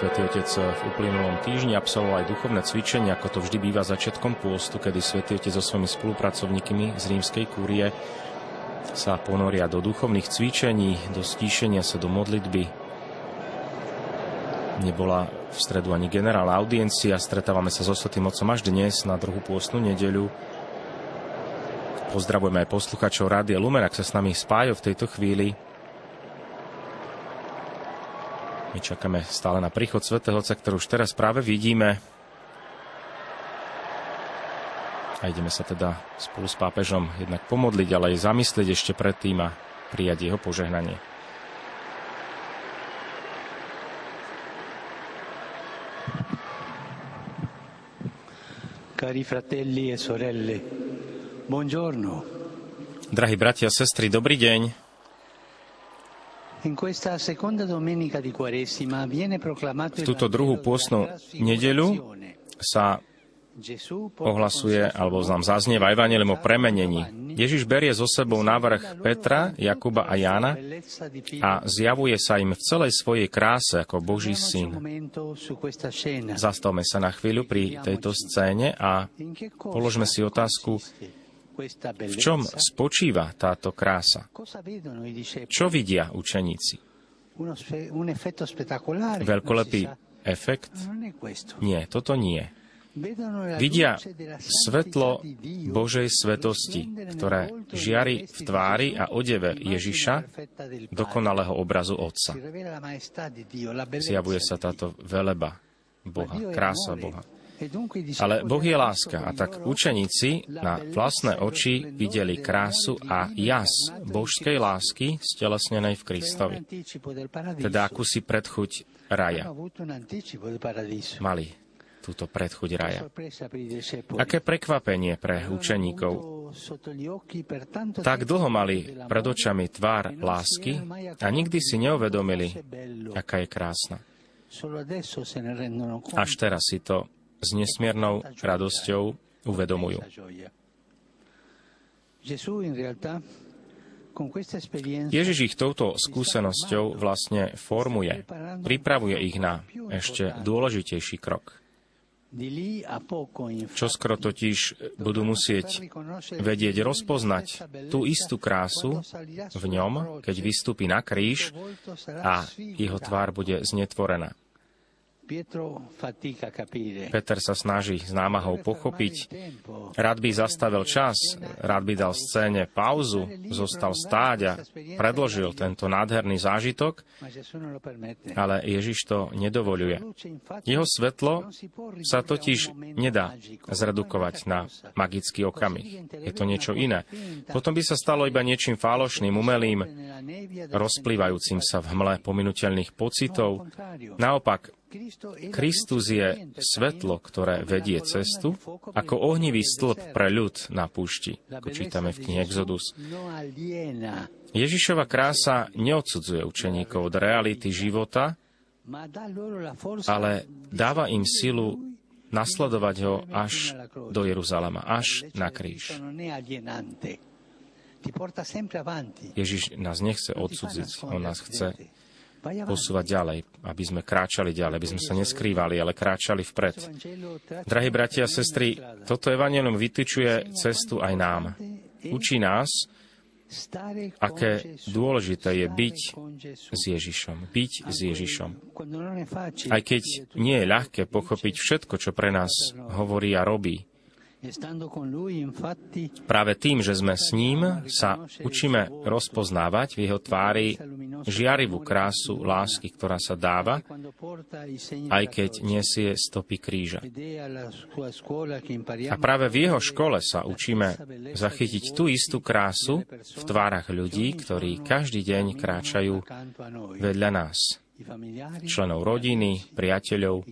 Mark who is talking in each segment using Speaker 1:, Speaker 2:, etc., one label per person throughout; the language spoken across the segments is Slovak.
Speaker 1: Svetý Otec v uplynulom týždni absolvoval aj duchovné cvičenie, ako to vždy býva začiatkom pôstu, kedy Svetý Otec so svojimi spolupracovníkmi z rímskej kúrie sa ponoria do duchovných cvičení, do stíšenia sa, do modlitby. Nebola v stredu ani generálna audiencia, stretávame sa so Svetým Otcom až dnes na druhú pôstnu nedeľu. Pozdravujeme aj posluchačov Rádia Lumen, ak sa s nami spájajú v tejto chvíli. My čakáme stále na príchod Svetého Otca, ktorú už teraz práve vidíme. A ideme sa teda spolu s pápežom jednak pomodliť, ale aj zamyslieť ešte predtým a prijať jeho požehnanie.
Speaker 2: Cari fratelli e sorelle, buongiorno.
Speaker 1: Drahí bratia a sestry, dobrý deň. V túto druhú pôstnu nedeľu sa ohlasuje, alebo nám zaznieva Evangelium o premenení. Ježiš berie so sebou návrh Petra, Jakuba a Jána a zjavuje sa im v celej svojej kráse ako Boží syn. Zastavme sa na chvíľu pri tejto scéne a položme si otázku, v čom spočíva táto krása? Čo vidia učeníci? Veľkolepý efekt? Nie, toto nie. Vidia svetlo Božej svetosti, ktoré žiari v tvári a odeve Ježiša, dokonalého obrazu Otca. Zjavuje sa táto veleba Boha, krása Boha. Ale Boh je láska a tak učeníci na vlastné oči videli krásu a jas božskej lásky stelesnenej v Kristovi. Teda akúsi predchuť raja. Mali túto predchuť raja. Aké prekvapenie pre učeníkov. Tak dlho mali pred očami tvár lásky a nikdy si neuvedomili, aká je krásna. Až teraz si to s nesmiernou radosťou uvedomujú. Ježiš ich touto skúsenosťou vlastne formuje, pripravuje ich na ešte dôležitejší krok. Čo skoro totiž budú musieť vedieť rozpoznať tú istú krásu v ňom, keď vystúpi na kríž a jeho tvár bude znetvorená. Peter sa snaží s námahou pochopiť. Rád by zastavil čas, rád by dal scéne pauzu, zostal stáť a predložil tento nádherný zážitok, ale Ježiš to nedovoluje. Jeho svetlo sa totiž nedá zredukovať na magický okamih. Je to niečo iné. Potom by sa stalo iba niečím falošným, umelým, rozplývajúcim sa v hmle pominuteľných pocitov. Naopak, Kristus je svetlo, ktoré vedie cestu, ako ohnivý stĺp pre ľud na púšti, ako čítame v knihe Exodus. Ježišova krása neodsudzuje učeníkov od reality života, ale dáva im silu nasledovať ho až do Jeruzalema, až na kríž. Ježiš nás nechce odsudziť, on nás chce posúvať ďalej, aby sme kráčali ďalej, aby sme sa neskrývali, ale kráčali vpred. Drahí bratia a sestry, toto evanelium vytyčuje cestu aj nám. Učí nás, aké dôležité je byť s Ježišom. Byť s Ježišom. Aj keď nie je ľahké pochopiť všetko, čo pre nás hovorí a robí,
Speaker 2: Práve tým, že sme s ním, sa učíme rozpoznávať v jeho tvári žiarivú krásu lásky, ktorá sa dáva, aj keď nesie stopy kríža. A práve v jeho škole sa učíme zachytiť tú istú krásu v tvárach ľudí, ktorí každý deň kráčajú vedľa nás členov rodiny, priateľov,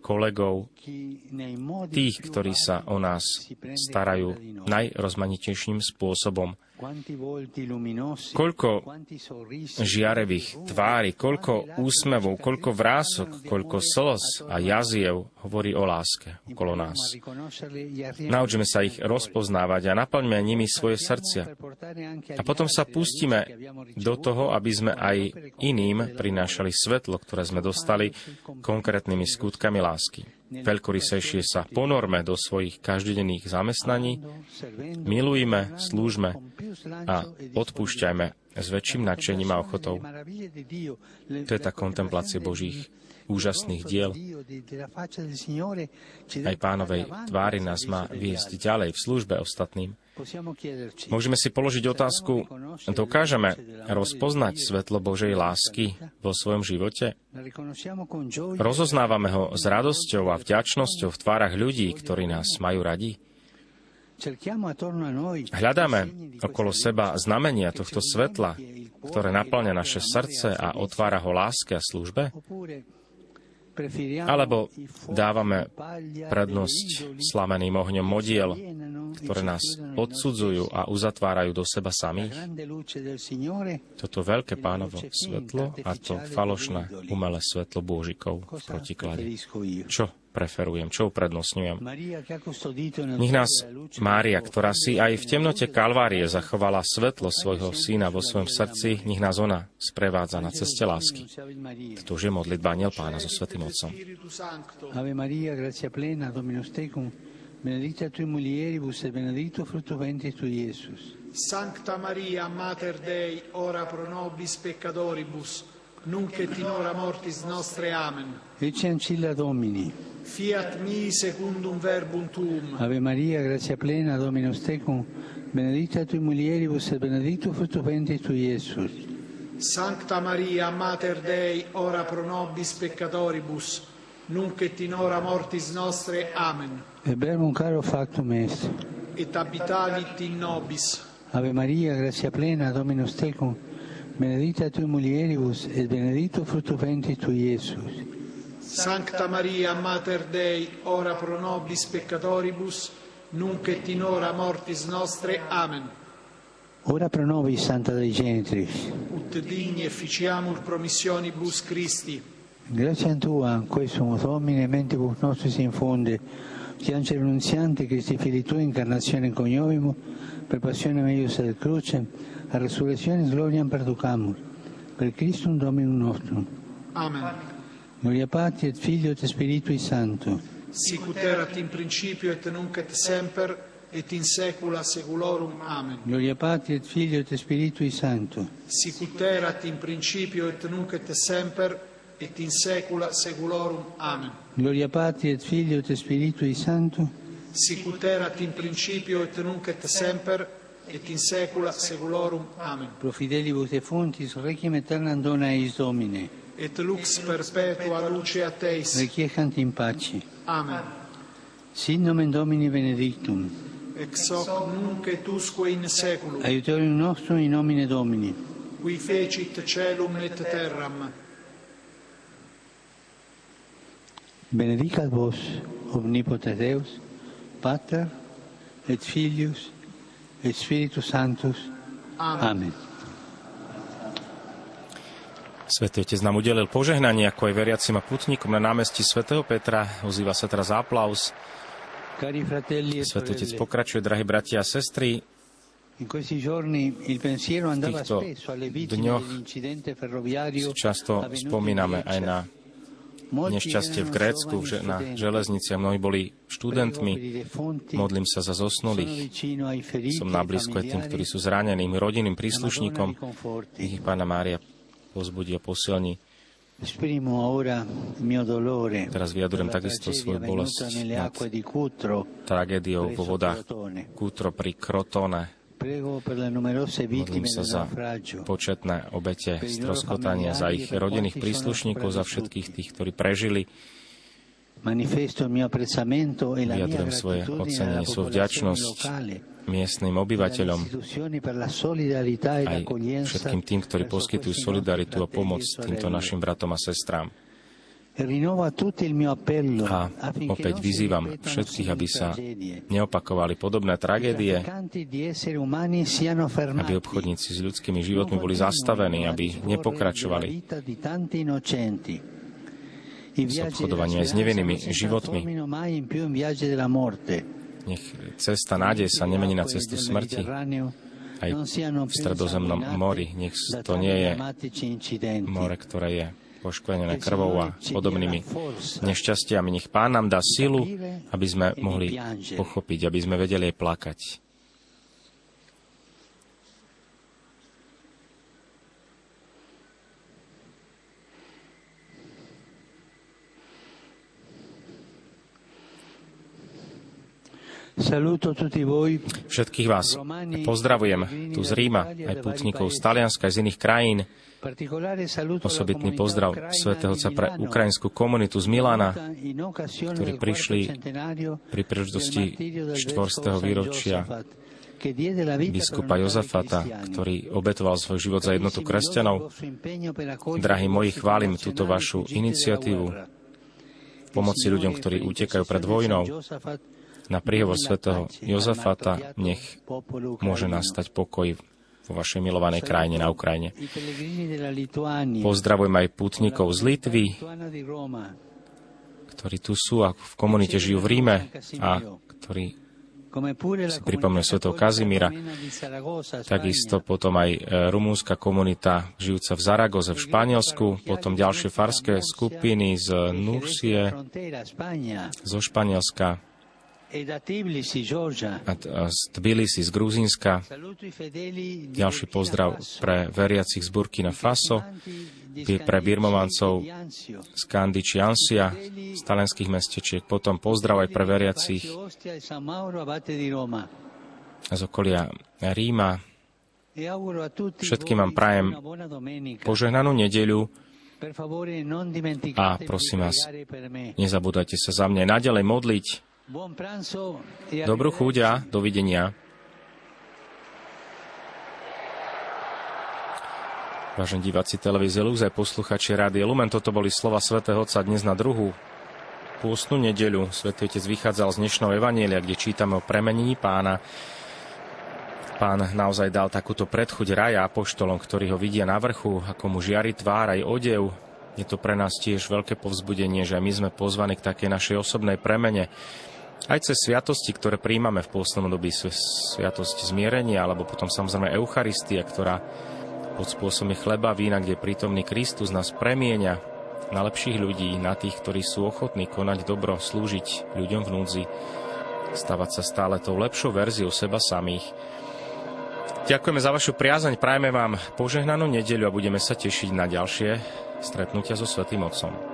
Speaker 2: kolegov, tých, ktorí sa o nás starajú najrozmanitejším spôsobom. Koľko žiarevých tvári, koľko úsmevov, koľko vrások, koľko slz a jaziev hovorí o láske okolo nás. Naučíme sa ich rozpoznávať a naplňme nimi svoje srdcia. A potom sa pustíme do toho, aby sme aj iným prinášali svetlo, ktoré sme dostali konkrétnymi skutkami lásky veľkorysejšie sa ponorme do svojich každodenných zamestnaní, milujme, slúžme a odpúšťajme s väčším nadšením a ochotou. To je tá kontemplácia Božích úžasných diel. Aj pánovej tvári nás má viesť ďalej v službe ostatným. Môžeme si položiť otázku, dokážeme rozpoznať svetlo Božej lásky vo svojom živote? Rozoznávame ho s radosťou a vďačnosťou v tvárach ľudí, ktorí nás majú radi? Hľadáme okolo seba znamenia tohto svetla, ktoré naplňa naše srdce a otvára ho láske a službe? Alebo dávame prednosť slameným ohňom modiel, ktoré nás odsudzujú a uzatvárajú do seba samých? Toto veľké pánovo svetlo a to falošné umelé svetlo bôžikov v protiklade. Čo preferujem, čo uprednostňujem. Nech nás Mária, ktorá si aj v temnote Kalvárie zachovala svetlo svojho syna vo svojom srdci, nech nás ona sprevádza na ceste lásky. To už je modlitba aniel pána so Svetým Otcom. Ave Maria, gracia plena, Dominus tecum, benedicta tui mulieribus et benedictus fructus ventris tui, Iesus. Sancta Maria, Mater Dei, ora pro nobis peccatoribus, nunc et in hora mortis nostre. Amen. Ecce ancilla Domini. Fiat mi secundum verbum tuum. Ave Maria, grazia plena, Dominus tecum, benedicta tui mulieribus et benedictus fructus ventris tui, Iesus. Sancta Maria, Mater Dei, ora pro nobis peccatoribus, nunc et in hora mortis nostre. Amen. Verbum caro factum est. Et abitavit in nobis. Ave Maria, grazia plena, Dominus tecum, benedicta tui mulieribus et benedictus fructus ventris tui, Iesus. Sancta Maria, Mater Dei, ora pro nobis peccatoribus, nunc et in hora mortis nostre. Amen. Ora pro nobis, Santa Dei Genitris. Ut digni efficiamur promissionibus Christi. Grazie a Tua, questo Domine, mentibus nostris infunde, che angelo annunziante, Cristi fili Tui, incarnazione coniovimo, per passione meius ad cruce, a resurrezione gloriam perducamur, per Christum Dominum nostrum. Amen. Gloria Patri et Figlio et Spiritui Santo. Sicut erat in principio et nunc et semper et in saecula saeculorum. Amen. Gloria Patri et Figlio et Spiritui Santo. Sicut erat in principio et nunc et semper et in saecula saeculorum. Amen. Gloria Patri et Filio et Spiritui Sancto. Sicut erat in principio et nunc et semper et in saecula saeculorum. Amen. Pro fidelibus et fontis requiem aeternam dona eis Domine. Et lux perpetua luce a teis. Requiescant in pace. Amen. Sin nomen Domini benedictum. Ex hoc nunc et usque in saeculum. Aiutorium nostrum in nomine Domini. Qui fecit celum et terram Benedicat vos, omnipotens Deus, Pater, et Filius, et Spiritus Sanctus. Amen. Amen. Svetý Otec nám udelil požehnanie, ako aj veriacim a putníkom na námestí svätého Petra. Ozýva sa teraz aplaus. E Svetý Otec pokračuje, drahí bratia a sestry. V týchto dňoch často spomíname aj na nešťastie v Grécku, že na železnici a mnohí boli študentmi. Modlím sa za zosnulých. Som na blízko aj tým, ktorí sú zranenými rodinným príslušníkom. Ich Pána Mária pozbudí a posilní.
Speaker 1: Teraz vyjadrujem takisto svoju bolesť nad tragédiou vo vodách Kútro pri Krotone. Modlím sa za početné obete stroskotania, za ich rodinných príslušníkov, za všetkých tých, ktorí prežili. Vyjadrujem svoje ocenenie, svoju vďačnosť miestnym obyvateľom, aj všetkým tým, ktorí poskytujú solidaritu a pomoc týmto našim bratom a sestrám. A opäť vyzývam všetkých, aby sa neopakovali podobné tragédie, aby obchodníci s ľudskými životmi boli zastavení, aby nepokračovali. s obchodovaním aj s nevinnými životmi. Nech cesta nádej sa nemení na cestu smrti aj v stredozemnom mori. Nech to nie je more, ktoré je poškvrnené krvou a podobnými nešťastiami. Nech Pán nám dá silu, aby sme mohli pochopiť, aby sme vedeli plakať. Všetkých vás pozdravujem tu z Ríma, aj pútnikov z Talianska, aj z iných krajín. Osobitný pozdrav svätého Otca pre ukrajinskú komunitu z Milána, ktorí prišli pri príležitosti 4. výročia biskupa Jozafata, ktorý obetoval svoj život za jednotu kresťanov. Drahí moji, chválim túto vašu iniciatívu pomoci ľuďom, ktorí utekajú pred vojnou. Na príhovor svätého Jozafata nech môže nastať pokoj vo vašej milovanej krajine na Ukrajine. Pozdravujem aj pútnikov z Litvy, ktorí tu sú a v komunite žijú v Ríme a ktorí si pripomnú svetov Kazimíra. Takisto potom aj e, rumúnska komunita žijúca v Zaragoze v Španielsku, potom ďalšie farské skupiny z Nursie, zo Španielska, a z Tbilisi, z Gruzínska. Ďalší pozdrav pre veriacich z Burkina Faso, pre birmovancov z Kandy či Ansia, z talenských mestečiek. Potom pozdrav aj pre veriacich z okolia Ríma. Všetkým vám prajem požehnanú nedeľu. A prosím vás, nezabúdajte sa za mňa. Naďalej modliť, Dobrú chuť a dovidenia. Vážení diváci televízie Luz, aj posluchači Rády Lumen, toto boli slova svätého Otca dnes na druhú pôstnu nedeľu. Svetý Otec vychádzal z dnešného Evanielia, kde čítame o premenení pána. Pán naozaj dal takúto predchuť raja apoštolom, ktorí ho vidia na vrchu, ako mu žiari tvár aj odev. Je to pre nás tiež veľké povzbudenie, že my sme pozvaní k takej našej osobnej premene aj cez sviatosti, ktoré príjmame v pôstnom období, sviatosť zmierenia, alebo potom samozrejme Eucharistia, ktorá pod spôsobom chleba, vína, kde prítomný Kristus nás premieňa na lepších ľudí, na tých, ktorí sú ochotní konať dobro, slúžiť ľuďom v núdzi, stavať sa stále tou lepšou verziou seba samých. Ďakujeme za vašu priazeň, prajeme vám požehnanú nedeľu a budeme sa tešiť na ďalšie stretnutia so Svetým Otcom.